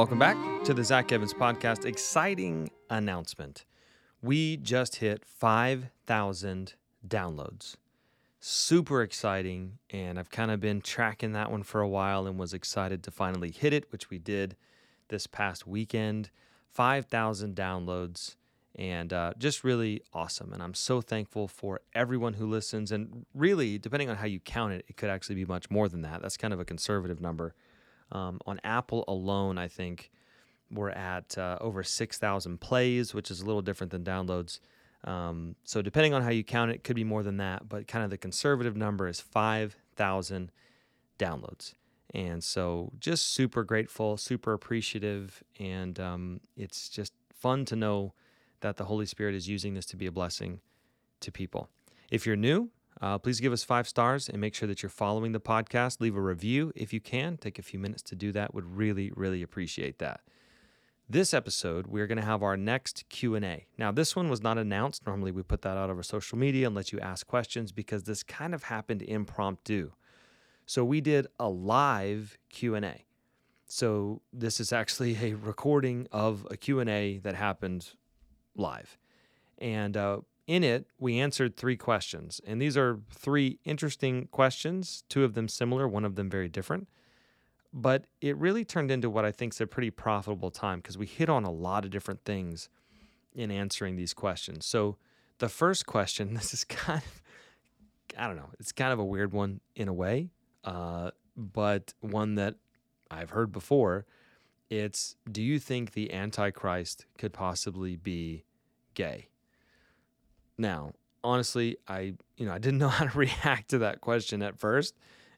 welcome back to the Zack Evans podcast. Exciting announcement. We just hit 5,000 downloads. Super exciting. And I've kind of been tracking that one for a while and was excited to finally hit it, which we did this past weekend. 5,000 downloads and uh, just really awesome. And I'm so thankful for everyone who listens. And really, depending on how you count it, it could actually be much more than that. That's kind of a conservative number. Um, on Apple alone, I think we're at uh, over 6,000 plays, which is a little different than downloads. Um, so depending on how you count it, it could be more than that, but kind of the conservative number is 5,000 downloads. And so just super grateful, super appreciative, and um, it's just fun to know that the Holy Spirit is using this to be a blessing to people. If you're new, uh, please give us five stars and make sure that you're following the podcast. Leave a review if you can. Take a few minutes to do that. Would really, really appreciate that. This episode, we're going to have our next Q&A. Now, this one was not announced. Normally, we put that out over social media and let you ask questions because this kind of happened impromptu. So we did a live Q&A. So this is actually a recording of a Q&A that happened live. And uh, in it, we answered three questions. And these are three interesting questions, two of them similar, one of them very different. But it really turned into what I think is a pretty profitable time because we hit on a lot of different things in answering these questions. So the first question, this is kind of, I don't know, it's kind of a weird one in a way, uh, but one that I've heard before. It's do you think the Antichrist could possibly be gay? Now, honestly, I you know I didn't know how to react to that question at first,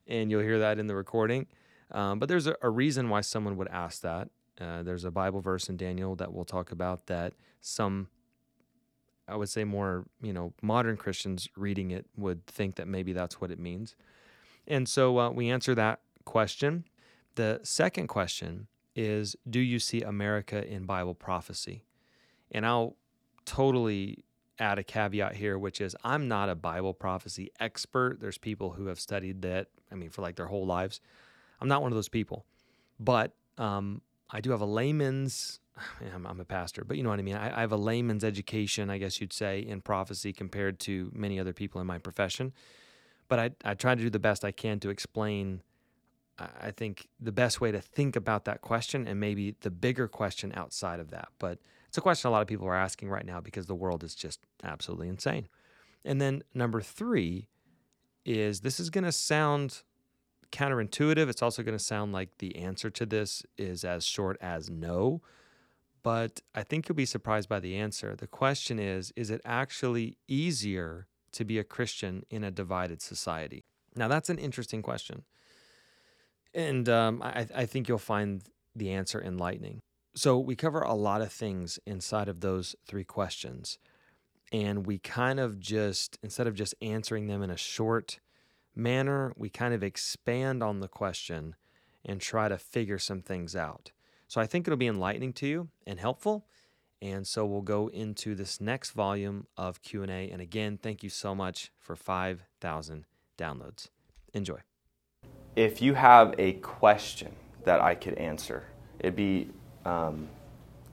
and you'll hear that in the recording. Um, but there's a, a, reason why someone would ask that. Uh, there's a Bible verse in Daniel that we'll talk about that some, I would say, more you know modern Christians reading it would think that maybe that's what it means. And so uh, we answer that question. The second question is, do you see America in Bible prophecy? And I'll totally add a caveat here, which is I'm not a Bible prophecy expert. There's people who have studied that, I mean, for like their whole lives. I'm not one of those people, but um, I do have a layman's. I'm, I'm, a pastor, but you know what I mean. I, I, have a layman's education, I guess you'd say, in prophecy compared to many other people in my profession. But I, I try to do the best I can to explain. I think the best way to think about that question and maybe the bigger question outside of that. But it's a question a lot of people are asking right now because the world is just absolutely insane. And then number three is this is going to sound counterintuitive. It's also going to sound like the answer to this is as short as no. But I think you'll be surprised by the answer. The question is Is it actually easier to be a Christian in a divided society? Now, that's an interesting question. And um, I, I think you'll find the answer enlightening. So we cover a lot of things inside of those three questions. And we kind of just, instead of just answering them in a short manner, we kind of expand on the question and try to figure some things out. So I think it'll be enlightening to you and helpful. And so we'll go into this next volume of Q&A. And again, thank you so much for 5,000 downloads. Enjoy. If you have a question that I could answer, it'd be um,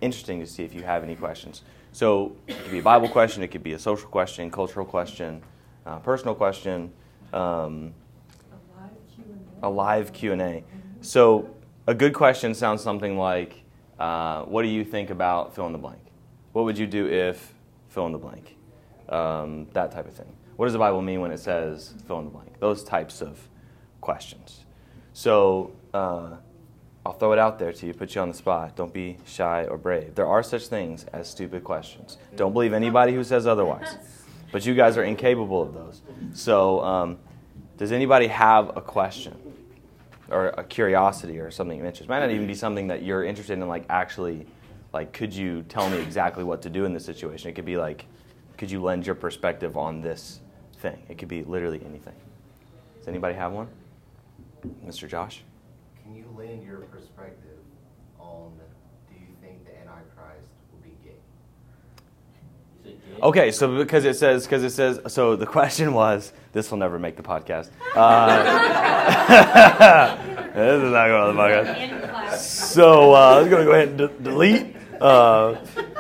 interesting to see if you have any questions. So it could be a Bible question, it could be a social question, cultural question, uh, personal question, um, a live Q and A. So a good question sounds something like, uh, "What do you think about fill in the blank? What would you do if fill in the blank?" Um, that type of thing. What does the Bible mean when it says fill in the blank? Those types of questions. So. Uh, I'll throw it out there to you, put you on the spot. Don't be shy or brave. There are such things as stupid questions. Don't believe anybody who says otherwise. But you guys are incapable of those. So, um, does anybody have a question or a curiosity or something of interest? Might not even be something that you're interested in, like actually, like, could you tell me exactly what to do in this situation? It could be like, could you lend your perspective on this thing? It could be literally anything. Does anybody have one? Mr. Josh? Can you lend your perspective on do you think the Antichrist will be gay? Okay, so because it says, because it says, so the question was, this will never make the podcast. Uh, this is not going on the podcast. so uh, I was going to go ahead and de- delete. Uh,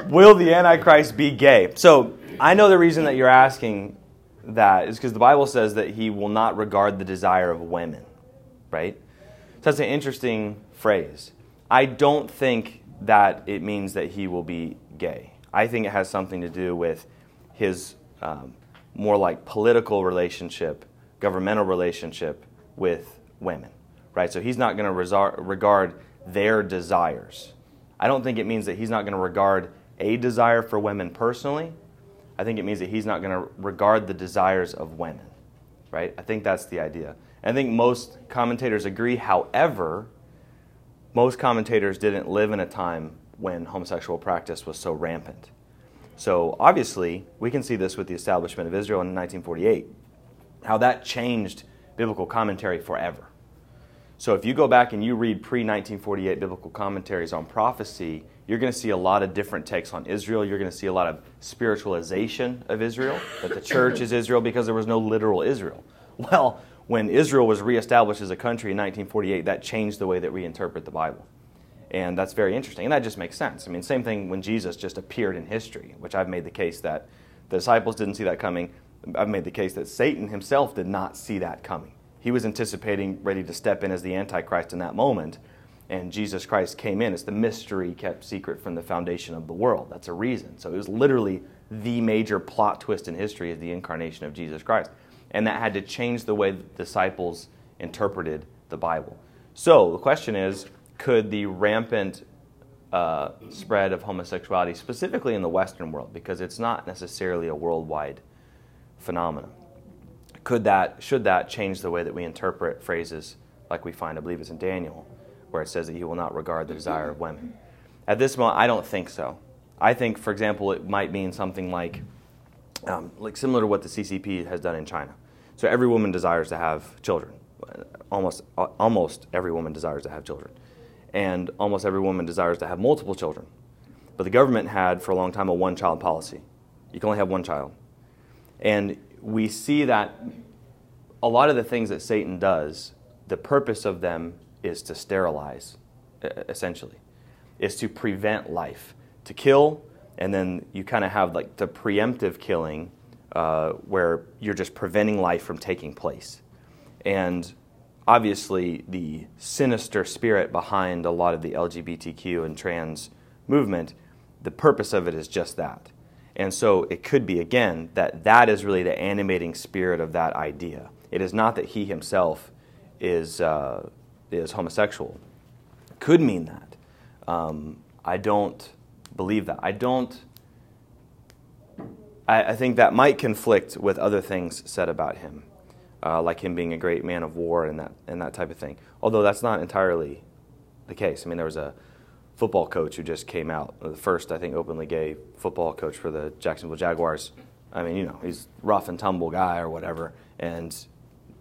will the Antichrist be gay? So I know the reason that you're asking that is because the Bible says that he will not regard the desire of women, right? So that's an interesting phrase. I don't think that it means that he will be gay. I think it has something to do with his um, more like political relationship, governmental relationship with women, right? So he's not going to regard their desires. I don't think it means that he's not going to regard a desire for women personally. I think it means that he's not going to regard the desires of women, right? I think that's the idea. I think most commentators agree. However, most commentators didn't live in a time when homosexual practice was so rampant. So obviously, we can see this with the establishment of Israel in 1948, how that changed biblical commentary forever. So if you go back and you read pre 1948 biblical commentaries on prophecy, you're going to see a lot of different takes on Israel. You're going to see a lot of spiritualization of Israel, that the church is Israel because there was no literal Israel. Well, when Israel was reestablished as a country in 1948, that changed the way that we interpret the Bible. And that's very interesting. And that just makes sense. I mean, same thing when Jesus just appeared in history, which I've made the case that the disciples didn't see that coming. I've made the case that Satan himself did not see that coming. He was anticipating, ready to step in as the Antichrist in that moment. And Jesus Christ came in. It's the mystery kept secret from the foundation of the world. That's a reason. So it was literally the major plot twist in history is the incarnation of Jesus Christ and that had to change the way the disciples interpreted the Bible. So the question is could the rampant uh, spread of homosexuality, specifically in the Western world, because it's not necessarily a worldwide phenomenon, could that, should that change the way that we interpret phrases like we find, I believe it's in Daniel, where it says that he will not regard the desire of women? At this moment, I don't think so. I think, for example, it might mean something like, um, like similar to what the CCP has done in China. So every woman desires to have children. Almost, almost every woman desires to have children. And almost every woman desires to have multiple children. But the government had, for a long time, a one child policy. You can only have one child. And we see that a lot of the things that Satan does, the purpose of them is to sterilize, essentially, is to prevent life, to kill, and then you kind of have like the preemptive killing uh, where you're just preventing life from taking place. And obviously, the sinister spirit behind a lot of the LGBTQ and trans movement, the purpose of it is just that. And so it could be, again, that that is really the animating spirit of that idea. It is not that he himself is, uh, is homosexual. Could mean that. Um, I don't believe that. I don't I, I think that might conflict with other things said about him, uh, like him being a great man of war and that, and that type of thing. Although that's not entirely the case. I mean, there was a football coach who just came out, the first, I think, openly gay football coach for the Jacksonville Jaguars. I mean, you know, he's rough and tumble guy or whatever, and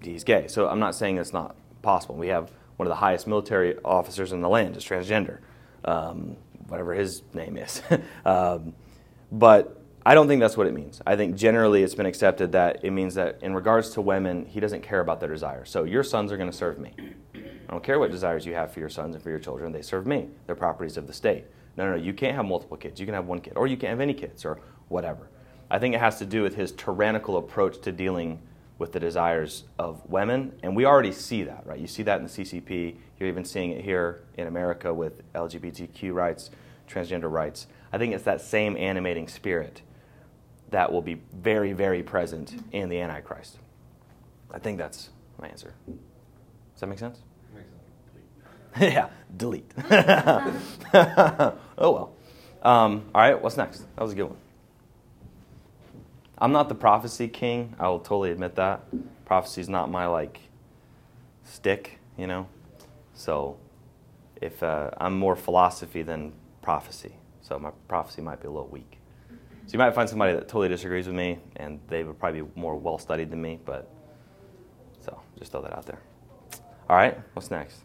he's gay. So I'm not saying it's not possible. We have one of the highest military officers in the land is transgender, um, whatever his name is. um, but I don't think that's what it means. I think generally it's been accepted that it means that in regards to women, he doesn't care about their desires. So your sons are going to serve me. I don't care what desires you have for your sons and for your children. They serve me. They're properties of the state. No, no, no. You can't have multiple kids. You can have one kid, or you can't have any kids, or whatever. I think it has to do with his tyrannical approach to dealing with the desires of women, and we already see that, right? You see that in the CCP. You're even seeing it here in America with LGBTQ rights, transgender rights. I think it's that same animating spirit that will be very, very present in the Antichrist. I think that's my answer. Does that make sense? yeah, delete. oh well. Um, all right, what's next? That was a good one. I'm not the prophecy king. I will totally admit that. Prophecy is not my like stick, you know. So, if uh, I'm more philosophy than prophecy, so my prophecy might be a little weak. So you might find somebody that totally disagrees with me, and they would probably be more well studied than me, but so just throw that out there. All right, what's next?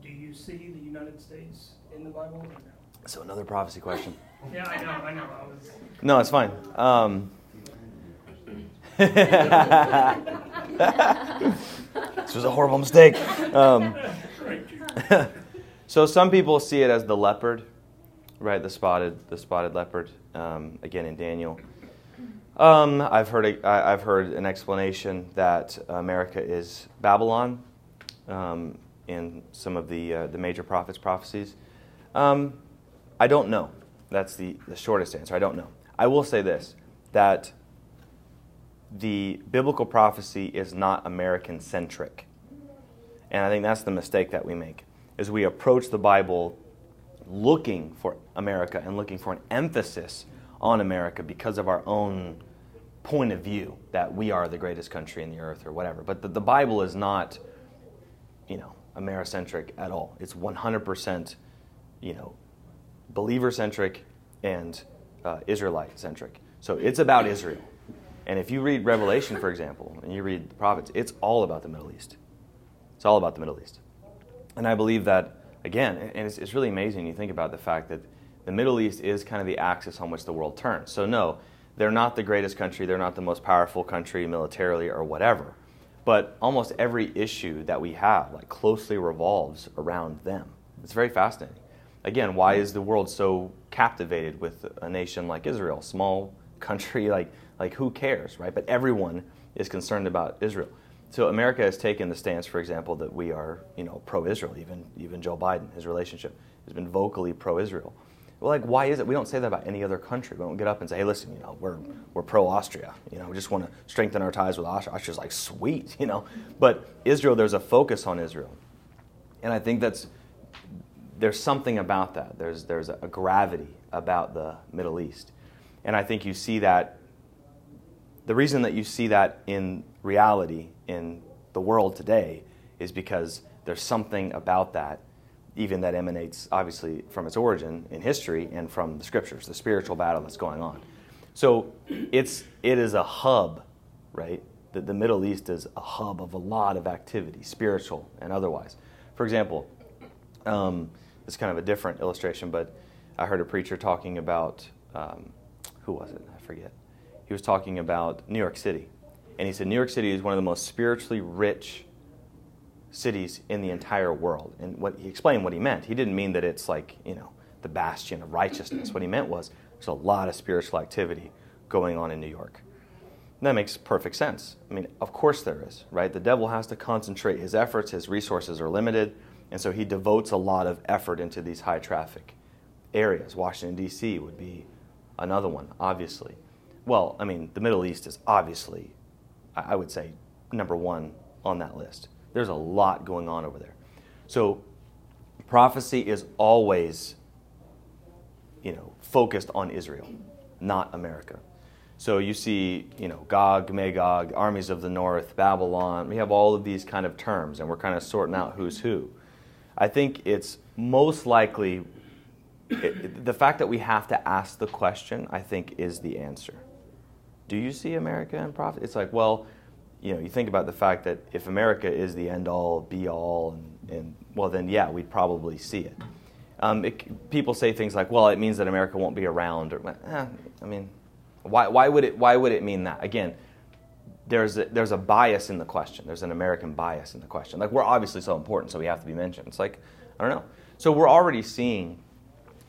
Do you see the United States in the Bible or no? So another prophecy question. yeah, I know, I know. I was... No, it's fine. Um, this was a horrible mistake. Um, so some people see it as the leopard, right? The spotted, the spotted leopard. Um, again, in Daniel. Um, I've heard a, I, I've heard an explanation that America is Babylon um, in some of the uh, the major prophets' prophecies. Um, I don't know. That's the, the shortest answer. I don't know. I will say this that the biblical prophecy is not American centric. And I think that's the mistake that we make is we approach the Bible looking for America and looking for an emphasis on America because of our own point of view that we are the greatest country in the earth or whatever. But the, the Bible is not, you know, Americentric at all. It's 100%, you know, believer centric and uh, Israelite centric. So it's about Israel. And if you read Revelation, for example, and you read the prophets, it's all about the Middle East. It's all about the Middle East. And I believe that, again, and it's, it's really amazing you think about the fact that the Middle East is kind of the axis on which the world turns. So, no, they're not the greatest country, they're not the most powerful country militarily or whatever. But almost every issue that we have like closely revolves around them. It's very fascinating. Again, why is the world so captivated with a nation like Israel, small country like like who cares, right? But everyone is concerned about Israel. So America has taken the stance, for example, that we are, you know, pro-Israel. Even even Joe Biden, his relationship has been vocally pro-Israel. Well, like, why is it? We don't say that about any other country. We don't get up and say, hey, listen, you know, we're, we're pro Austria. You know, we just want to strengthen our ties with Austria. Austria's like, sweet, you know. But Israel, there's a focus on Israel. And I think that's, there's something about that. There's, there's a gravity about the Middle East. And I think you see that, the reason that you see that in reality in the world today is because there's something about that even that emanates obviously from its origin in history and from the scriptures, the spiritual battle that's going on. So it's it is a hub, right? The, the Middle East is a hub of a lot of activity, spiritual and otherwise. For example, um, it's kind of a different illustration, but I heard a preacher talking about um, who was it? I forget. He was talking about New York City, and he said New York City is one of the most spiritually rich cities in the entire world. And what he explained what he meant. He didn't mean that it's like, you know, the bastion of righteousness. What he meant was there's a lot of spiritual activity going on in New York. And that makes perfect sense. I mean, of course there is, right? The devil has to concentrate his efforts, his resources are limited, and so he devotes a lot of effort into these high traffic areas. Washington, D.C. would be another one, obviously. Well, I mean, the Middle East is obviously, I would say, number one on that list. There's a lot going on over there. So prophecy is always, you know, focused on Israel, not America. So you see, you know, Gog, Magog, armies of the north, Babylon. We have all of these kind of terms, and we're kind of sorting out who's who. I think it's most likely it, the fact that we have to ask the question. I think is the answer. Do you see America in profit? It's like, well, you know, you think about the fact that if America is the end all, be all, and, and well, then yeah, we'd probably see it. Um, it. People say things like, well, it means that America won't be around. Or, eh, I mean, why, why, would it, why would it mean that? Again, there's a, there's a bias in the question. There's an American bias in the question. Like, we're obviously so important, so we have to be mentioned. It's like, I don't know. So we're already seeing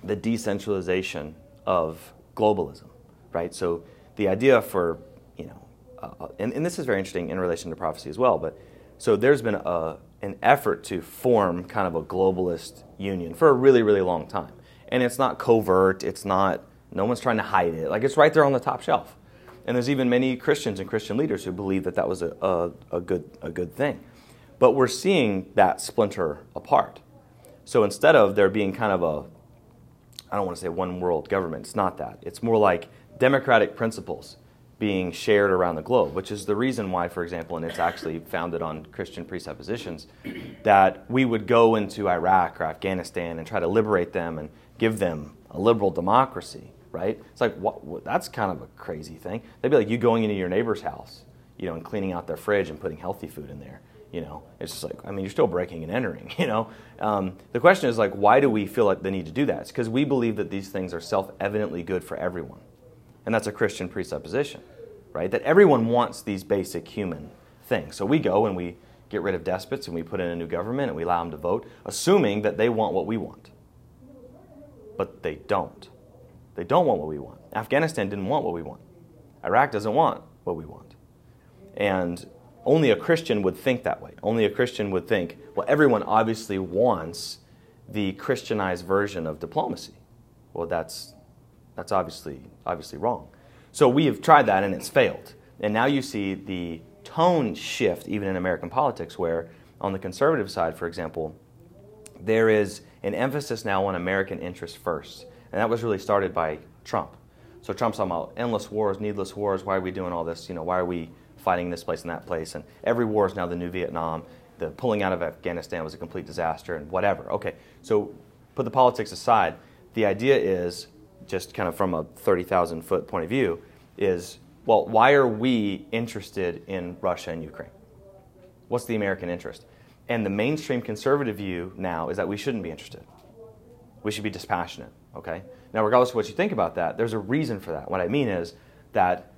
the decentralization of globalism, right? So the idea for you know, uh, and, and, this is very interesting in relation to prophecy as well, but so there's been a, an effort to form kind of a globalist union for a really, really long time. And it's not covert, it's not, no one's trying to hide it. Like it's right there on the top shelf. And there's even many Christians and Christian leaders who believe that that was a, a, a good, a good thing. But we're seeing that splinter apart. So instead of there being kind of a, I don't want to say one world government, it's not that. It's more like democratic principles being shared around the globe, which is the reason why, for example, and it's actually founded on Christian presuppositions, that we would go into Iraq or Afghanistan and try to liberate them and give them a liberal democracy, right? It's like, what, what, that's kind of a crazy thing. They'd be like you going into your neighbor's house, you know, and cleaning out their fridge and putting healthy food in there. You know, it's just like, I mean, you're still breaking and entering, you know. Um, the question is like, why do we feel like the need to do that? It's because we believe that these things are self-evidently good for everyone. And that's a Christian presupposition, right? That everyone wants these basic human things. So we go and we get rid of despots and we put in a new government and we allow them to vote, assuming that they want what we want. But they don't. They don't want what we want. Afghanistan didn't want what we want. Iraq doesn't want what we want. And only a Christian would think that way. Only a Christian would think, well, everyone obviously wants the Christianized version of diplomacy. Well, that's, that's obviously, obviously wrong. So we have tried that and it's failed. And now you see the tone shift, even in American politics, where on the conservative side, for example, there is an emphasis now on American interests first. And that was really started by Trump. So Trump's talking about endless wars, needless wars. Why are we doing all this? You know, why are we fighting this place and that place? And every war is now the new Vietnam. The pulling out of Afghanistan was a complete disaster and whatever. Okay, so put the politics aside. The idea is, just kind of from a 30,000 foot point of view, is well, why are we interested in Russia and Ukraine? What's the American interest? And the mainstream conservative view now is that we shouldn't be interested. We should be dispassionate, okay? Now, regardless of what you think about that, there's a reason for that. What I mean is that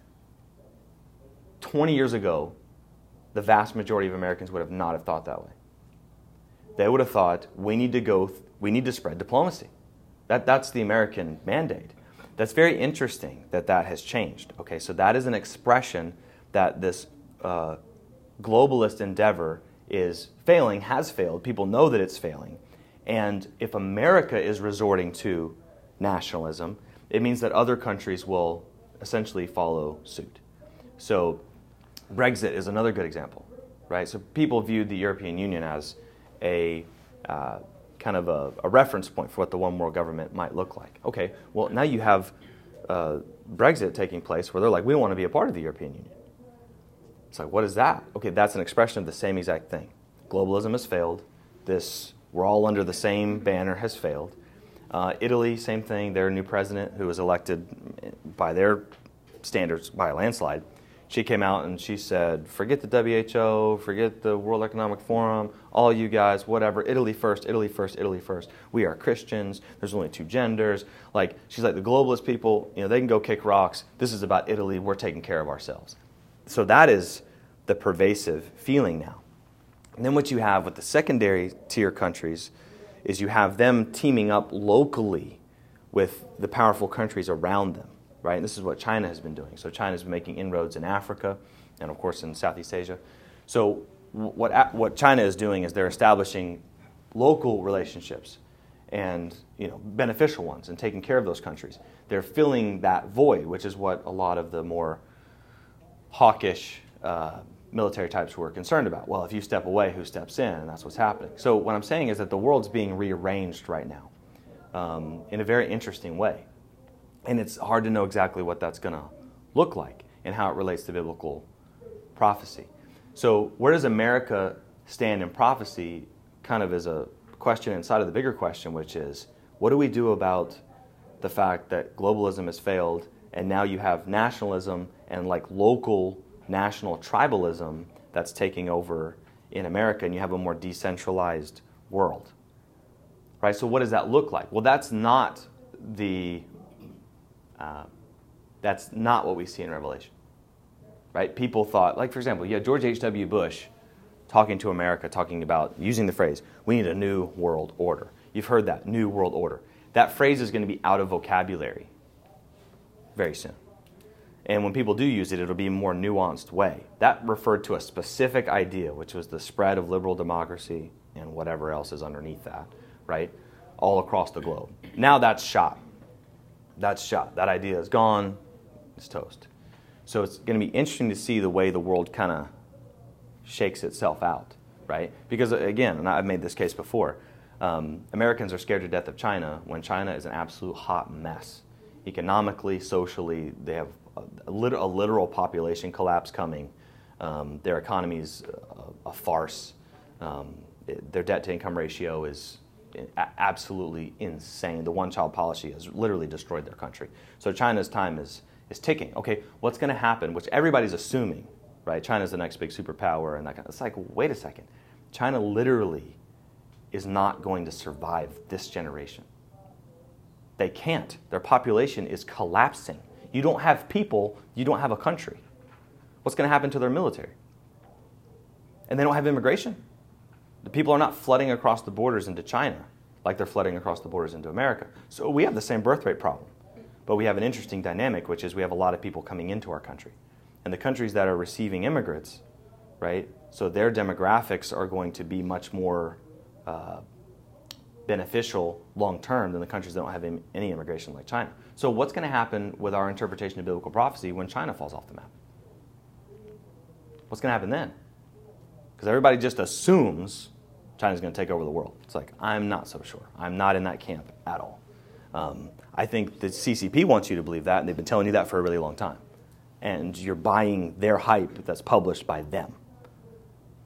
20 years ago, the vast majority of Americans would have not have thought that way. They would have thought we need to go, we need to spread diplomacy. That, that's the American mandate. That's very interesting that that has changed. Okay, so that is an expression that this uh, globalist endeavor is failing, has failed. People know that it's failing. And if America is resorting to nationalism, it means that other countries will essentially follow suit. So, Brexit is another good example, right? So, people viewed the European Union as a uh, kind of a, a, reference point for what the one world government might look like. Okay, well, now you have uh, Brexit taking place where they're like, we don't want to be a part of the European Union. It's like, what is that? Okay, that's an expression of the same exact thing. Globalism has failed. This, we're all under the same banner, has failed. Uh, Italy, same thing. Their new president, who was elected by their standards by a landslide, she came out and she said, forget the WHO, forget the World Economic Forum, all you guys, whatever, Italy first, Italy first, Italy first. We are Christians, there's only two genders. Like, she's like, the globalist people, you know, they can go kick rocks. This is about Italy, we're taking care of ourselves. So that is the pervasive feeling now. And then what you have with the secondary tier countries is you have them teaming up locally with the powerful countries around them right? And this is what China has been doing. So China's been making inroads in Africa and, of course, in Southeast Asia. So what, what China is doing is they're establishing local relationships and you know, beneficial ones and taking care of those countries. They're filling that void, which is what a lot of the more hawkish uh, military types were concerned about. Well, if you step away, who steps in? And that's what's happening. So, what I'm saying is that the world's being rearranged right now um, in a very interesting way. And it's hard to know exactly what that's going to look like and how it relates to biblical prophecy. So, where does America stand in prophecy? Kind of as a question inside of the bigger question, which is what do we do about the fact that globalism has failed and now you have nationalism and like local national tribalism that's taking over in America and you have a more decentralized world? Right? So, what does that look like? Well, that's not the uh, that's not what we see in Revelation. Right? People thought, like for example, had George H.W. Bush talking to America, talking about using the phrase, we need a new world order. You've heard that, new world order. That phrase is going to be out of vocabulary very soon. And when people do use it, it'll be a more nuanced way. That referred to a specific idea, which was the spread of liberal democracy and whatever else is underneath that, right? All across the globe. Now that's shot that's shot. That idea is gone. It's toast. So it's going to be interesting to see the way the world kind of shakes itself out, right? Because again, and I've made this case before, um, Americans are scared to death of China when China is an absolute hot mess. Economically, socially, they have a, a, a literal population collapse coming. Um, their economy is a, a farce. Um, it, their debt to income ratio is absolutely insane. The one child policy has literally destroyed their country. So China's time is, is ticking. Okay, what's going to happen, which everybody's assuming, right? China's the next big superpower and that kind of, it's like, wait a second. China literally is not going to survive this generation. They can't. Their population is collapsing. You don't have people, you don't have a country. What's going to happen to their military? And they don't have immigration. The people are not flooding across the borders into China like they're flooding across the borders into America. So we have the same birth rate problem. But we have an interesting dynamic, which is we have a lot of people coming into our country. And the countries that are receiving immigrants, right, so their demographics are going to be much more uh, beneficial long term than the countries that don't have any immigration like China. So, what's going to happen with our interpretation of biblical prophecy when China falls off the map? What's going to happen then? Because everybody just assumes China's going to take over the world. It's like, I'm not so sure. I'm not in that camp at all. Um, I think the CCP wants you to believe that, and they've been telling you that for a really long time. And you're buying their hype that's published by them.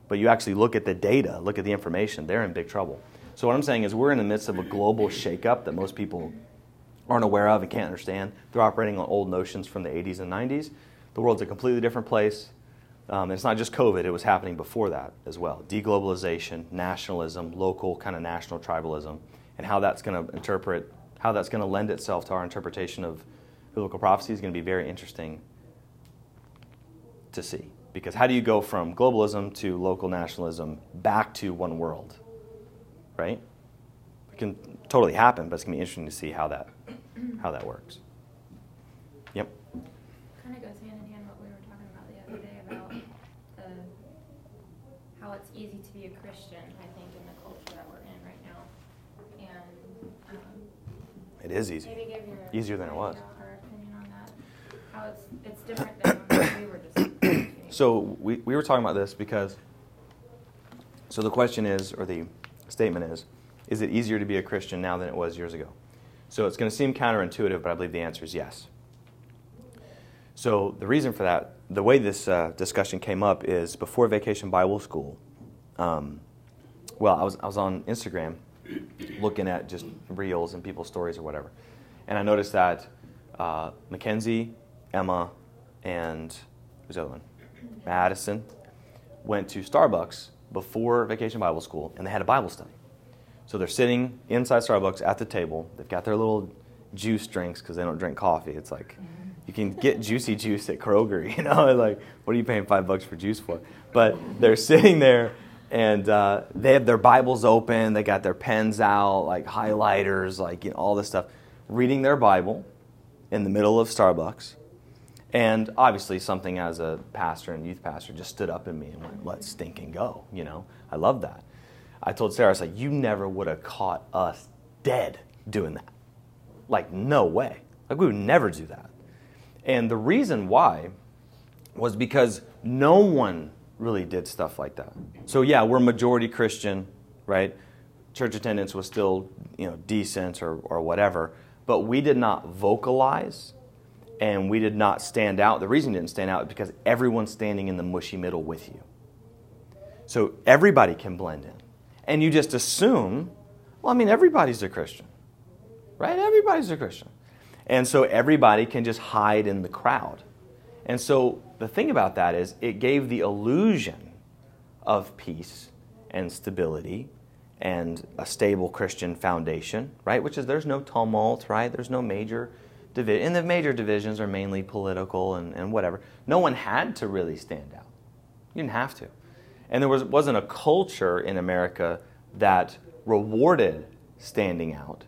But you actually look at the data, look at the information, they're in big trouble. So, what I'm saying is, we're in the midst of a global shakeup that most people aren't aware of and can't understand. They're operating on old notions from the 80s and 90s. The world's a completely different place. Um, it's not just COVID, it was happening before that as well. Deglobalization, nationalism, local kind of national tribalism, and how that's going to interpret, how that's going to lend itself to our interpretation of biblical prophecy is going to be very interesting to see. Because how do you go from globalism to local nationalism back to one world? Right? It can totally happen, but it's going to be interesting to see how that, how that works. Yep. Kind of goes hand in hand what we were talking about the other day about the, how it's easy to be a Christian, I think, in the culture that we're in right now. And um, It is easy. maybe give your Easier than it was. Our opinion on that. How it's it's than we. So we, we were talking about this because, so the question is, or the statement is, is it easier to be a Christian now than it was years ago? So it's going to seem counterintuitive, but I believe the answer is yes. So the reason for that, the way this uh, discussion came up is before Vacation Bible School. Um, well, I was I was on Instagram looking at just reels and people's stories or whatever, and I noticed that uh, Mackenzie, Emma, and who's the other one? Madison went to Starbucks before Vacation Bible School, and they had a Bible study. So they're sitting inside Starbucks at the table. They've got their little juice drinks because they don't drink coffee. It's like you can get juicy juice at Kroger, you know. Like, what are you paying five bucks for juice for? But they're sitting there, and uh, they have their Bibles open. They got their pens out, like highlighters, like you know, all this stuff, reading their Bible in the middle of Starbucks. And obviously, something as a pastor and youth pastor just stood up in me and went, "Let's stink and go." You know, I love that. I told Sarah, I was like, "You never would have caught us dead doing that. Like, no way. Like, we would never do that." And the reason why was because no one really did stuff like that. So yeah, we're majority Christian, right? Church attendance was still, you know, decent or, or whatever, but we did not vocalize and we did not stand out. The reason didn't stand out is because everyone's standing in the mushy middle with you. So everybody can blend in. And you just assume, well, I mean, everybody's a Christian, right? Everybody's a Christian. And so everybody can just hide in the crowd. And so the thing about that is it gave the illusion of peace and stability and a stable Christian foundation, right? Which is there's no tumult, right? There's no major division. And the major divisions are mainly political and, and whatever. No one had to really stand out. You didn't have to. And there was, wasn't a culture in America that rewarded standing out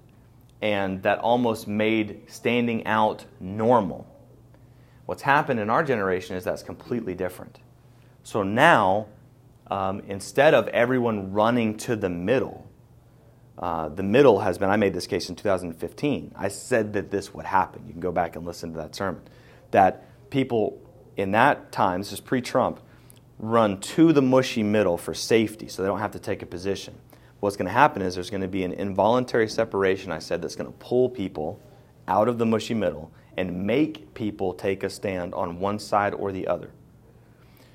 and that almost made standing out normal. What's happened in our generation is that's completely different. So now, um, instead of everyone running to the middle, uh, the middle has been, I made this case in 2015. I said that this would happen. You can go back and listen to that sermon. That people in that time, this is pre Trump, run to the mushy middle for safety so they don't have to take a position what's going to happen is there's going to be an involuntary separation, I said, that's going to pull people out of the mushy middle and make people take a stand on one side or the other.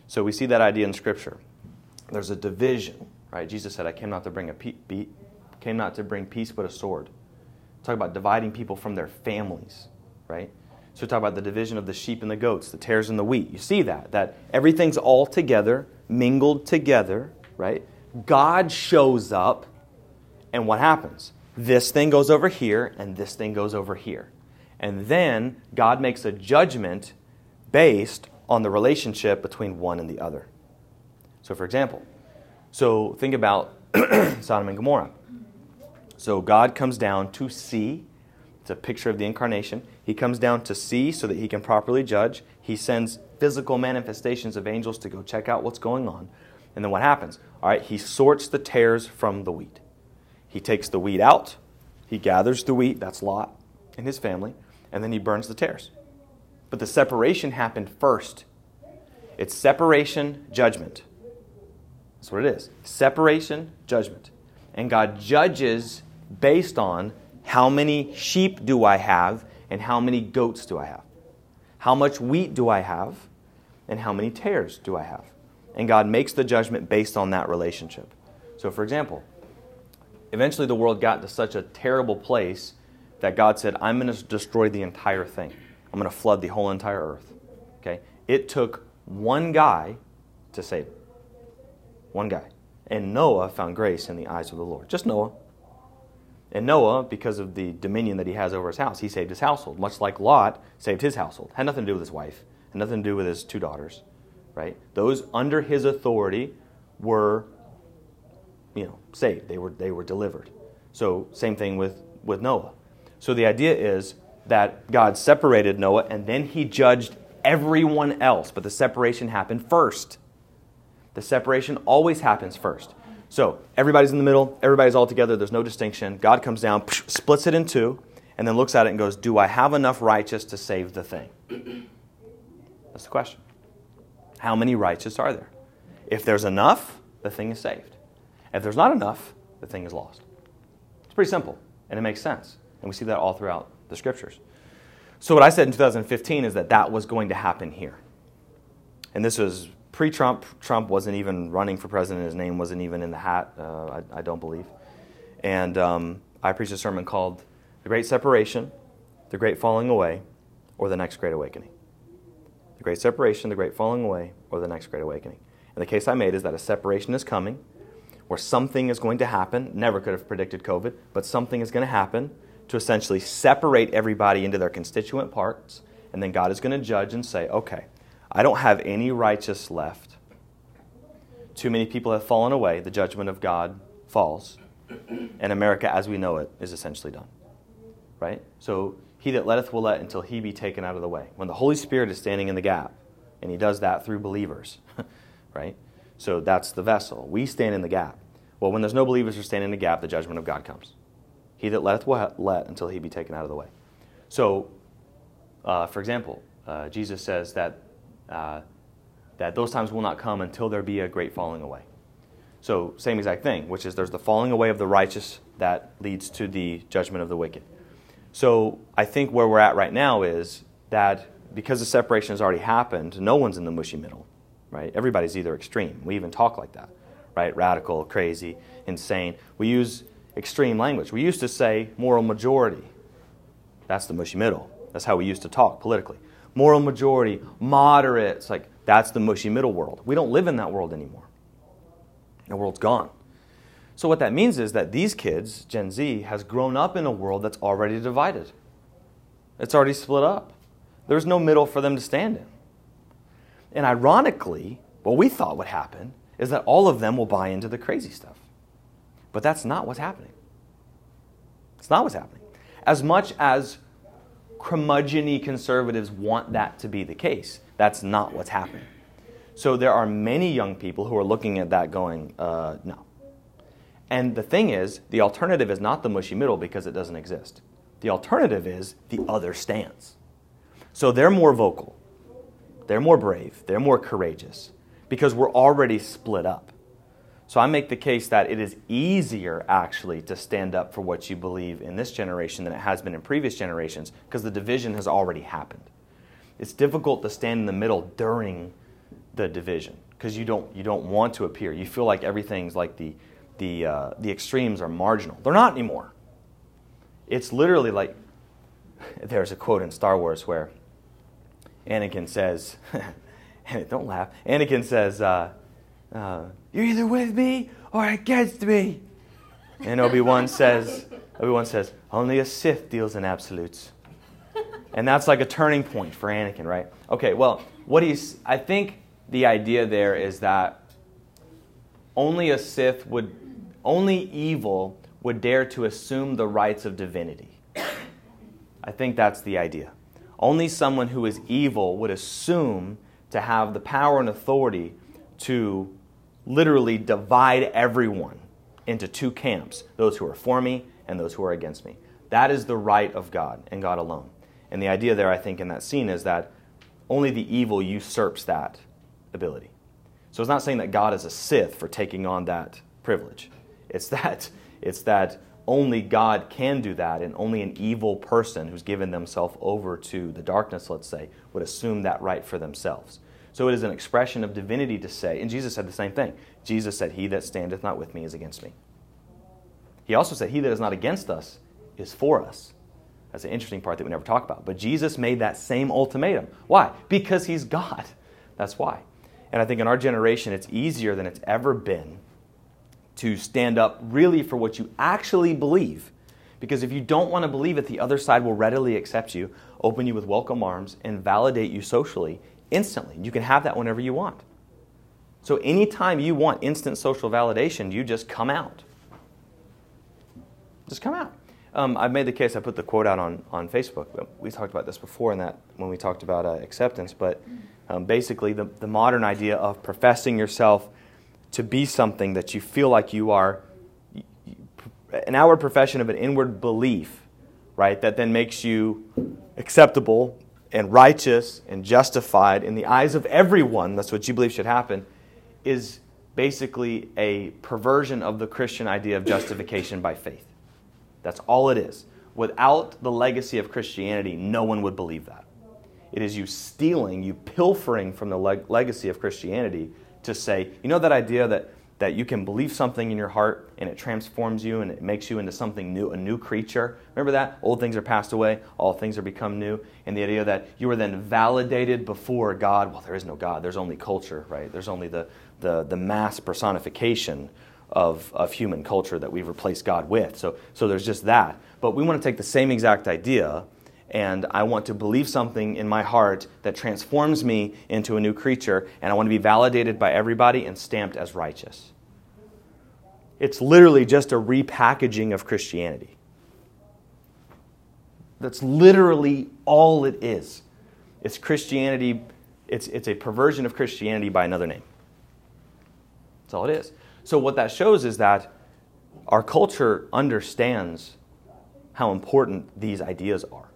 So we see that idea in Scripture. There's a division, right? Jesus said, I came not to bring a pe- be- came not to bring peace but a sword. Talk about dividing people from their families, right? So we talk about the division of the sheep and the goats, the tares and the wheat. You see that, that everything's all together, mingled together, right? God shows up, and what happens? This thing goes over here, and this thing goes over here. And then God makes a judgment based on the relationship between one and the other. So, for example, so think about Sodom and Gomorrah. So, God comes down to see. It's a picture of the incarnation. He comes down to see so that he can properly judge. He sends physical manifestations of angels to go check out what's going on. And then what happens? All right, he sorts the tares from the wheat. He takes the wheat out, he gathers the wheat, that's Lot and his family, and then he burns the tares. But the separation happened first. It's separation, judgment. That's what it is. Separation, judgment. And God judges based on how many sheep do I have and how many goats do I have? How much wheat do I have and how many tares do I have? And God makes the judgment based on that relationship. So, for example, eventually the world got to such a terrible place that God said, I'm going to destroy the entire thing. I'm going to flood the whole entire earth. Okay? It took one guy to save it. One guy. And Noah found grace in the eyes of the Lord. Just Noah. And Noah, because of the dominion that he has over his house, he saved his household, much like Lot saved his household. Had nothing to do with his wife, had nothing to do with his two daughters, right? Those under his authority were, you know, saved. They were, they were delivered. So same thing with, with Noah. So the idea is that God separated Noah and then he judged everyone else, but the separation happened first. The separation always happens first. So everybody's in the middle, everybody's all together, there's no distinction. God comes down, splits it in two, and then looks at it and goes, Do I have enough righteous to save the thing? That's the question. How many righteous are there? If there's enough, the thing is saved. If there's not enough, the thing is lost. It's pretty simple, and it makes sense. And we see that all throughout the scriptures. So, what I said in 2015 is that that was going to happen here. And this was pre Trump. Trump wasn't even running for president, his name wasn't even in the hat, uh, I, I, don't believe. And um, I preached a sermon called The Great Separation, The Great Falling Away, or The Next Great Awakening. The Great Separation, The Great Falling Away, or The Next Great Awakening. And the case I made is that a separation is coming, where something is going to happen. Never could have predicted COVID, but something is going to happen to essentially separate everybody into their constituent parts, and then God is going to judge and say, okay, I don't have any righteous left. Too many people have fallen away. The judgment of God falls. And America, as we know it, is essentially done. Right? So, he that letteth will let until he be taken out of the way. When the Holy Spirit is standing in the gap, and he does that through believers, right? So that's the vessel. We stand in the gap. Well, when there's no believers who stand in the gap, the judgment of God comes. He that letteth will let until he be taken out of the way. So, uh, for example, uh, Jesus says that, uh, that those times will not come until there be a great falling away. So, same exact thing, which is there's the falling away of the righteous that leads to the judgment of the wicked. So, I think where we're at right now is that because the separation has already happened, no one's in the mushy middle, right? Everybody's either extreme. We even talk like that, right? Radical, crazy, insane. We use extreme language. We used to say moral majority. That's the mushy middle. That's how we used to talk politically. Moral majority, moderates, like that's the mushy middle world. We don't live in that world anymore. The world's gone. So what that means is that these kids, Gen Z, has grown up in a world that's already divided. It's already split up. There's no middle for them to stand in. And ironically, what we thought would happen is that all of them will buy into the crazy stuff. But that's not what's happening. It's not what's happening. As much as curmudgeony conservatives want that to be the case, that's not what's happening. So there are many young people who are looking at that going, uh, no. And the thing is, the alternative is not the mushy middle because it doesn't exist. The alternative is the other stance. So they're more vocal, they're more brave, they're more courageous because we're already split up. So I make the case that it is easier actually to stand up for what you believe in this generation than it has been in previous generations because the division has already happened. It's difficult to stand in the middle during the division because you don't you don't want to appear. You feel like everything's like the the uh, the extremes are marginal. They're not anymore. It's literally like there's a quote in Star Wars where Anakin says, "Don't laugh." Anakin says. Uh, uh, you're either with me or against me. And Obi Wan says, Obi Wan says, only a Sith deals in absolutes. And that's like a turning point for Anakin, right? Okay, well, what he's, I think the idea there is that only a Sith would, only evil would dare to assume the rights of divinity. I think that's the idea. Only someone who is evil would assume to have the power and authority to literally divide everyone into two camps those who are for me and those who are against me. That is the right of God and God alone. And the idea there, I think, in that scene is that only the evil usurps that ability. So it's not saying that God is a Sith for taking on that privilege. It's that, it's that only God can do that, and only an evil person who's given themselves over to the darkness, let's say, would assume that right for themselves. So it is an expression of divinity to say, and Jesus said the same thing. Jesus said, He that standeth not with me is against me. He also said, He that is not against us is for us. That's an interesting part that we never talk about. But Jesus made that same ultimatum. Why? Because He's God. That's why. And I think in our generation, it's easier than it's ever been to stand up really for what you actually believe. Because if you don't want to believe it, the other side will readily accept you, open you with welcome arms, and validate you socially instantly. You can have that whenever you want. So anytime you want instant social validation, you just come out. Just come out. Um, I've made the case, I put the quote out on, on Facebook. We talked about this before in that when we talked about uh, acceptance, but um, basically the, the modern idea of professing yourself to be something that you feel like you are, an outward profession of an inward belief, right, that then makes you acceptable and righteous and justified in the eyes of everyone, that's what you believe should happen, is basically a perversion of the Christian idea of justification by faith. That's all it is. Without the legacy of Christianity, no one would believe that. It is you stealing, you pilfering from the leg- legacy of Christianity to say, you know, that idea that, that you can believe something in your heart and it transforms you and it makes you into something new, a new creature. Remember that? Old things are passed away, all things are become new. And the idea that you are then validated before God. Well, there is no God, there's only culture, right? There's only the, the, the mass personification of, of human culture that we've replaced God with. So, so there's just that. But we want to take the same exact idea and I want to believe something in my heart that transforms me into a new creature, and I want to be validated by everybody and stamped as righteous. It's literally just a repackaging of Christianity. That's literally all it is. It's Christianity, it's, it's a perversion of Christianity by another name. That's all it is. So, what that shows is that our culture understands how important these ideas are.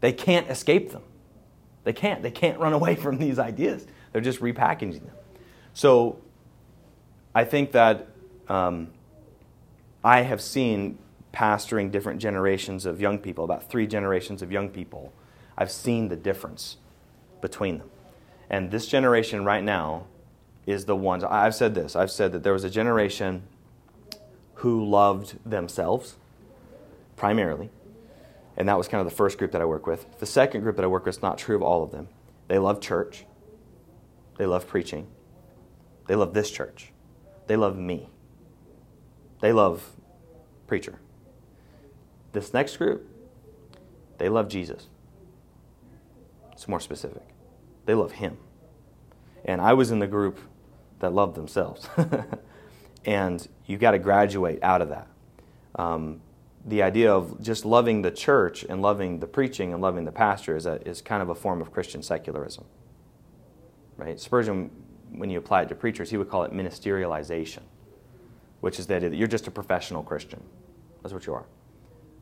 They can't escape them. They can't. They can't run away from these ideas. They're just repackaging them. So, I think that um, I have seen pastoring different generations of young people, about three generations of young people. I've seen the difference between them. And this generation right now is the ones I've said this. I've said that there was a generation who loved themselves primarily. And that was kind of the first group that I work with. The second group that I work with is not true of all of them. They love church. They love preaching. They love this church. They love me. They love preacher. This next group, they love Jesus. It's more specific. They love him. And I was in the group that loved themselves. and you've got to graduate out of that. Um, the idea of just loving the church and loving the preaching and loving the pastor is, a, is kind of a form of Christian secularism. Right? Spurgeon, when you apply it to preachers, he would call it ministerialization, which is the idea that you're just a professional Christian. That's what you are.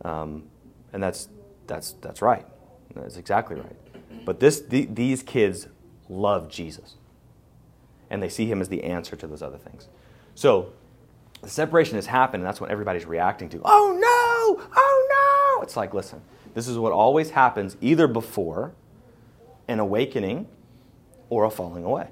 Um, and that's, that's, that's right. That's exactly right. But this, the, these kids love Jesus and they see him as the answer to those other things. So the separation has happened, and that's what everybody's reacting to. Oh no! Oh no! It's like, listen, this is what always happens either before an awakening or a falling away.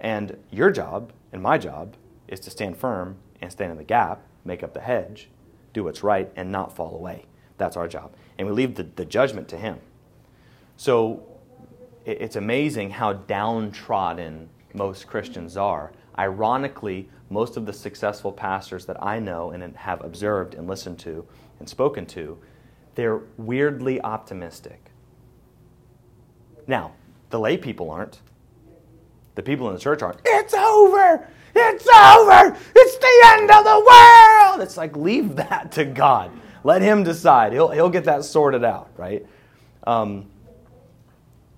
And your job and my job is to stand firm and stand in the gap, make up the hedge, do what's right, and not fall away. That's our job. And we leave the, the judgment to Him. So it's amazing how downtrodden most Christians are. Ironically, most of the successful pastors that I know and have observed and listened to and spoken to, they're weirdly optimistic. Now, the lay people aren't. The people in the church aren't, it's over! It's over! It's the end of the world! It's like, leave that to God. Let Him decide. He'll, he'll get that sorted out, right? Um,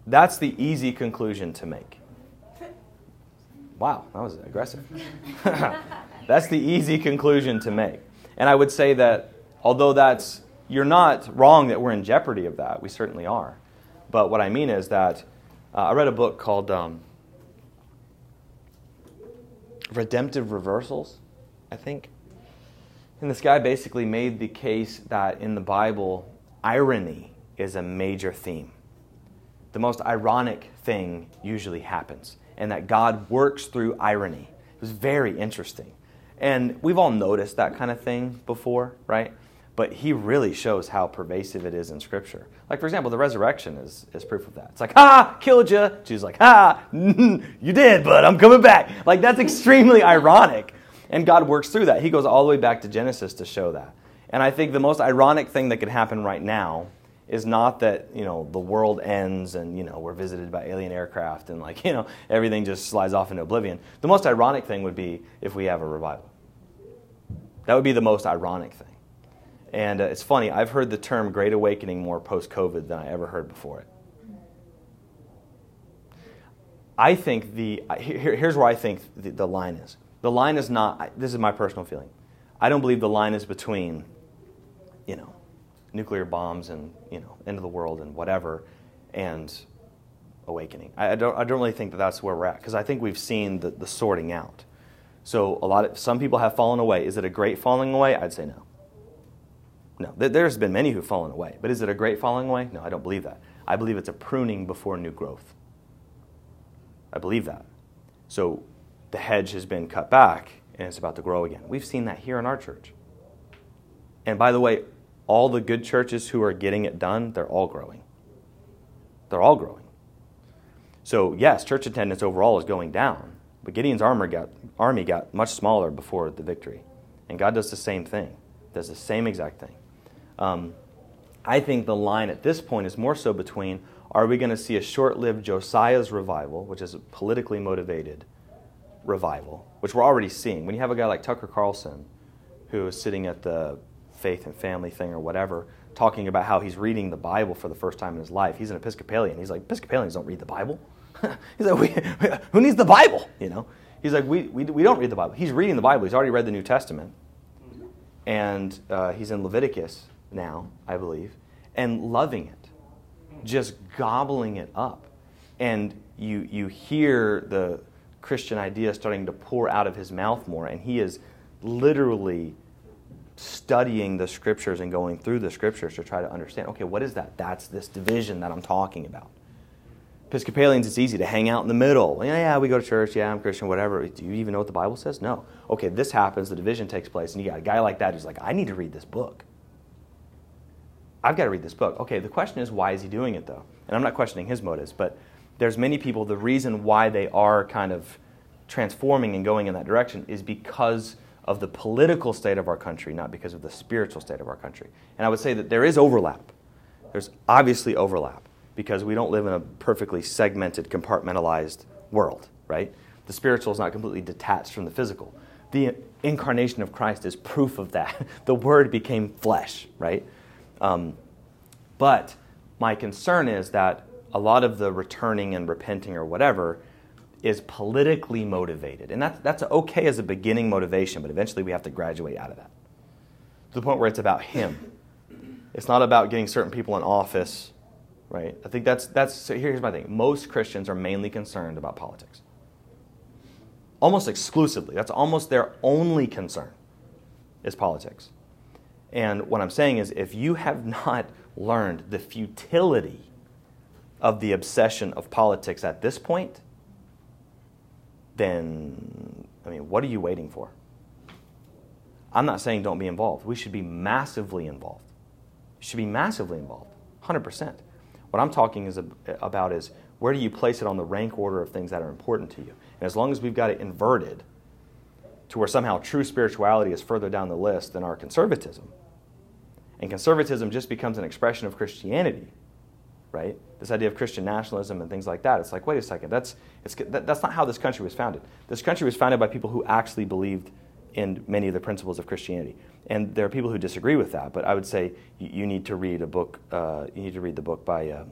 that's the easy conclusion to make. Wow, that was aggressive. that's the easy conclusion to make. And I would say that although that's, you're not wrong that we're in jeopardy of that, we certainly are. But what I mean is that uh, I read a book called um, Redemptive Reversals, I think. And this guy basically made the case that in the Bible, irony is a major theme. The most ironic thing usually happens, and that God works through irony. It was very interesting. And we've all noticed that kind of thing before, right? But he really shows how pervasive it is in Scripture. Like, for example, the resurrection is, is proof of that. It's like, ha, killed you. Jesus like, ha, mm-hmm. you did, but I'm coming back. Like, that's extremely ironic. And God works through that. He goes all the way back to Genesis to show that. And I think the most ironic thing that could happen right now is not that, you know, the world ends and, you know, we're visited by alien aircraft and, like, you know, everything just slides off into oblivion. The most ironic thing would be if we have a revival. That would be the most ironic thing. And uh, it's funny, I've heard the term Great Awakening more post COVID than I ever heard before it. I think the, here, here's where I think the, the line is. The line is not, this is my personal feeling. I don't believe the line is between, you know, nuclear bombs and, you know, end of the world and whatever, and awakening. I, I don't, I don't really think that that's where we're at, because I think we've seen the, the sorting out. So a lot of, some people have fallen away. Is it a great falling away? I'd say no. No, there's been many who've fallen away. But is it a great falling away? No, I don't believe that. I believe it's a pruning before new growth. I believe that. So the hedge has been cut back and it's about to grow again. We've seen that here in our church. And by the way, all the good churches who are getting it done, they're all growing. They're all growing. So, yes, church attendance overall is going down, but Gideon's armor got, army got much smaller before the victory. And God does the same thing, does the same exact thing. Um, I think the line at this point is more so between are we going to see a short lived Josiah's revival, which is a politically motivated revival, which we're already seeing. When you have a guy like Tucker Carlson, who is sitting at the faith and family thing or whatever, talking about how he's reading the Bible for the first time in his life. He's an Episcopalian. He's like, Episcopalians don't read the Bible. he's like, we, who needs the Bible? You know, he's like, we, we, we don't read the Bible. He's reading the Bible. He's already read the New Testament, and uh, he's in Leviticus now, I believe, and loving it, just gobbling it up. And you, you hear the Christian idea starting to pour out of his mouth more, and he is literally studying the scriptures and going through the scriptures to try to understand okay, what is that? That's this division that I'm talking about. Episcopalians, it's easy to hang out in the middle. Yeah, yeah, we go to church. Yeah, I'm Christian, whatever. Do you even know what the Bible says? No. Okay, this happens, the division takes place, and you got a guy like that who's like, I need to read this book. I've got to read this book. Okay, the question is, why is he doing it, though? And I'm not questioning his motives, but there's many people, the reason why they are kind of transforming and going in that direction is because of the political state of our country, not because of the spiritual state of our country. And I would say that there is overlap. There's obviously overlap because we don't live in a perfectly segmented, compartmentalized world, right? The spiritual is not completely detached from the physical. The incarnation of Christ is proof of that. The Word became flesh, right? Um, but my concern is that a lot of the returning and repenting or whatever is politically motivated. And that's, that's okay as a beginning motivation, but eventually we have to graduate out of that to the point where it's about Him. It's not about getting certain people in office, right? I think that's, that's so here's my thing. Most Christians are mainly concerned about politics. Almost exclusively. That's almost their only concern is politics. And what I'm saying is, if you have not learned the futility of the obsession of politics at this point, then, I mean, what are you waiting for? I'm not saying don't be involved. We should be massively involved. Should be massively involved, 100%. What I'm talking is about is where do you place it on the rank order of things that are important to you? And as long as we've got it inverted to where somehow true spirituality is further down the list than our conservatism, and conservatism just becomes an expression of Christianity, right? This idea of Christian nationalism and things like that. It's like, wait a second, that's, that, that's not how this country was founded. This country was founded by people who actually believed in many of the principles of Christianity. And there are people who disagree with that, but I would say you, you need to read a book, uh, you need to read the book by uh,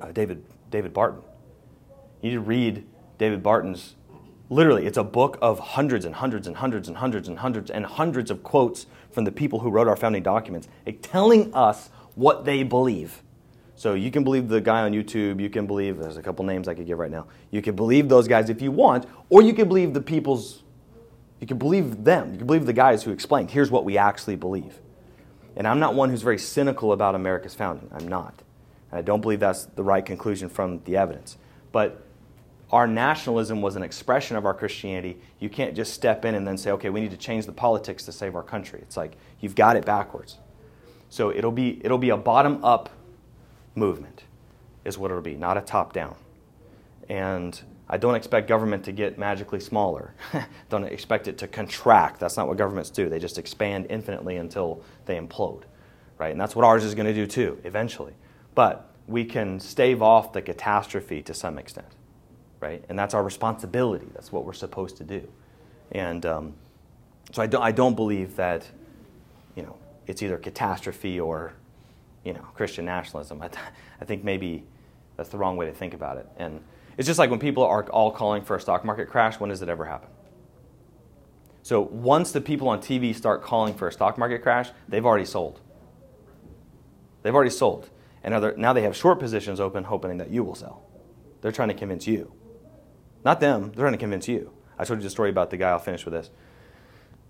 uh, David, David Barton. You need to read David Barton's, literally, it's a book of hundreds and hundreds and hundreds and hundreds and hundreds and hundreds of quotes from the people who wrote our founding documents, telling us what they believe. So you can believe the guy on YouTube, you can believe, there's a couple names I could give right now. You can believe those guys if you want, or you can believe the people's, you can believe them. You can believe the guys who explained, here's what we actually believe. And I'm not one who's very cynical about America's founding. I'm not. And I don't believe that's the right conclusion from the evidence. But our nationalism was an expression of our Christianity. You can't just step in and then say, okay, we need to change the politics to save our country. It's like you've got it backwards. So it'll be, it'll be a bottom up movement, is what it'll be, not a top down. And I don't expect government to get magically smaller. don't expect it to contract. That's not what governments do. They just expand infinitely until they implode. Right? And that's what ours is going to do too, eventually. But we can stave off the catastrophe to some extent. Right? And that's our responsibility. That's what we're supposed to do. And um, so I don't, I don't believe that, you know, it's either catastrophe or, you know, Christian nationalism. I, th- I think maybe that's the wrong way to think about it. And it's just like when people are all calling for a stock market crash, when does it ever happen? So once the people on TV start calling for a stock market crash, they've already sold. They've already sold. And now they have short positions open, hoping that you will sell. They're trying to convince you. Not them, they're trying to convince you. I told you the story about the guy, I'll finish with this.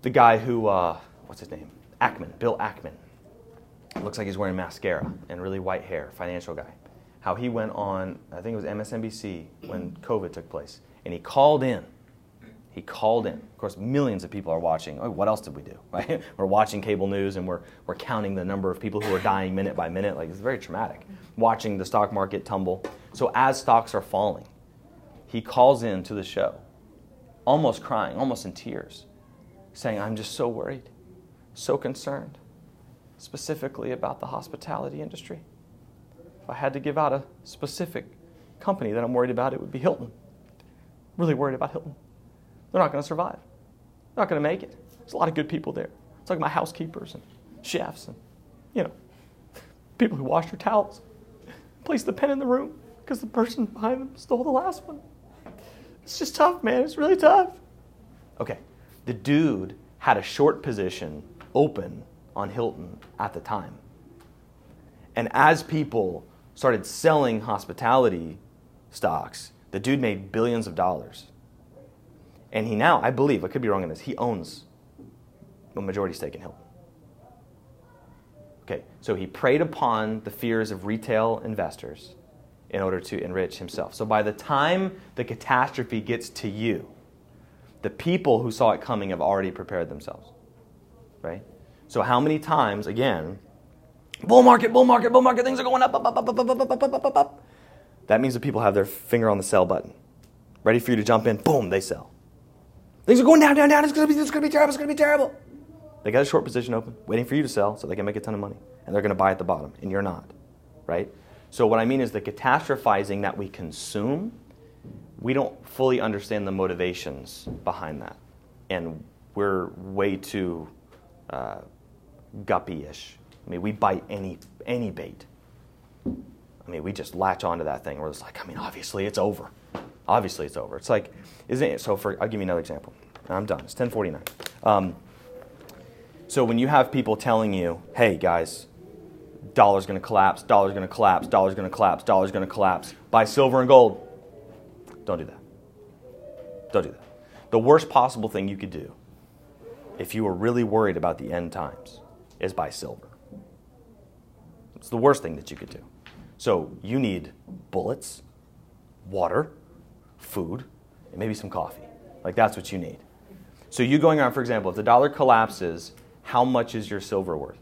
The guy who, uh, what's his name? Ackman, Bill Ackman. Looks like he's wearing mascara and really white hair, financial guy. How he went on, I think it was MSNBC when COVID took place, and he called in. He called in. Of course, millions of people are watching. Oh, what else did we do? Right? We're watching cable news and we're, we're counting the number of people who are dying minute by minute. Like, it's very traumatic. Watching the stock market tumble. So, as stocks are falling, he calls in to the show, almost crying, almost in tears, saying, I'm just so worried so concerned, specifically about the hospitality industry. If I had to give out a specific company that I'm worried about, it would be Hilton. Really worried about Hilton. They're not going to survive. They're not going to make it. There's a lot of good people there. It's like my housekeepers and chefs and, you know, people who wash your towels. Place the pen in the room because the person behind them stole the last one. It's just tough, man. It's really tough. Okay. The dude had a short position open on Hilton at the time. And as people started selling hospitality stocks, the dude made billions of dollars. And he now, I believe, I could be wrong in this, he owns a majority stake in Hilton. Okay, so he preyed upon the fears of retail investors in order to enrich himself. So by the time the catastrophe gets to you, the people who saw it coming have already prepared themselves right? So how many times, again, bull market, bull market, bull market, things are going up, up, up, up, up, up, up, up, up, up, up. That means the people have their finger on the sell button, ready for you to jump in. Boom, they sell. Things are going down, down, down. It's gonna be, it's gonna be terrible. It's gonna be terrible. They got a short position open, waiting for you to sell, so they can make a ton of money, and they're gonna buy at the bottom, and you're not, right? So what I mean is the catastrophizing that we consume, we don't fully understand the motivations behind that, and we're way too uh, guppy-ish. I mean, we bite any any bait. I mean, we just latch onto that thing. We're just like, I mean, obviously it's over. Obviously it's over. It's like, isn't it? So for, I'll give you another example. I'm done. It's 1049. Um, so when you have people telling you, hey guys, dollar's to collapse, dollar's to collapse, dollar's to collapse, dollar's to collapse, buy silver and gold. Don't do that. Don't do that. The worst possible thing you could do if you are really worried about the end times, is buy silver. It's the worst thing that you could do. So you need bullets, water, food, and maybe some coffee. Like that's what you need. So you going around, for example, if the dollar collapses, how much is your silver worth?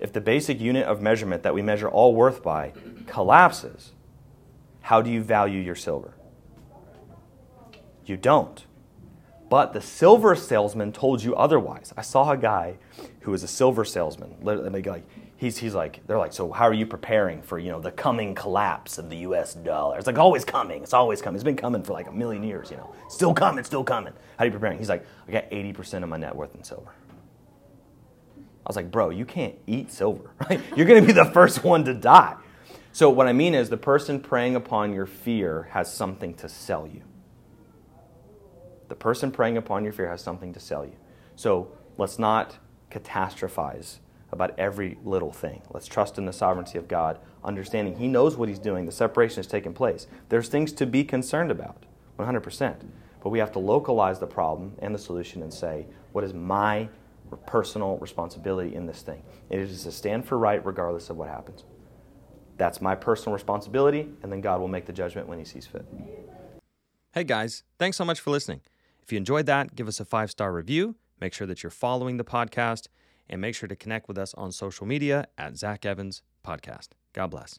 If the basic unit of measurement that we measure all worth by collapses, how do you value your silver? You don't. But the silver salesman told you otherwise. I saw a guy who was a silver salesman. Literally, Like he's he's like they're like so how are you preparing for you know the coming collapse of the U.S. dollar? It's like always coming. It's always coming. It's been coming for like a million years. You know, still coming, still coming. How are you preparing? He's like I got eighty percent of my net worth in silver. I was like, bro, you can't eat silver. Right? You're going to be the first one to die. So what I mean is the person preying upon your fear has something to sell you. The person preying upon your fear has something to sell you. So let's not catastrophize about every little thing. Let's trust in the sovereignty of God, understanding He knows what He's doing. The separation has taken place. There's things to be concerned about, 100%. But we have to localize the problem and the solution and say, what is my personal responsibility in this thing? It is to stand for right regardless of what happens. That's my personal responsibility, and then God will make the judgment when He sees fit. Hey guys, thanks so much for listening. If you enjoyed that, give us a five star review. Make sure that you're following the podcast and make sure to connect with us on social media at Zack Evans Podcast. God bless.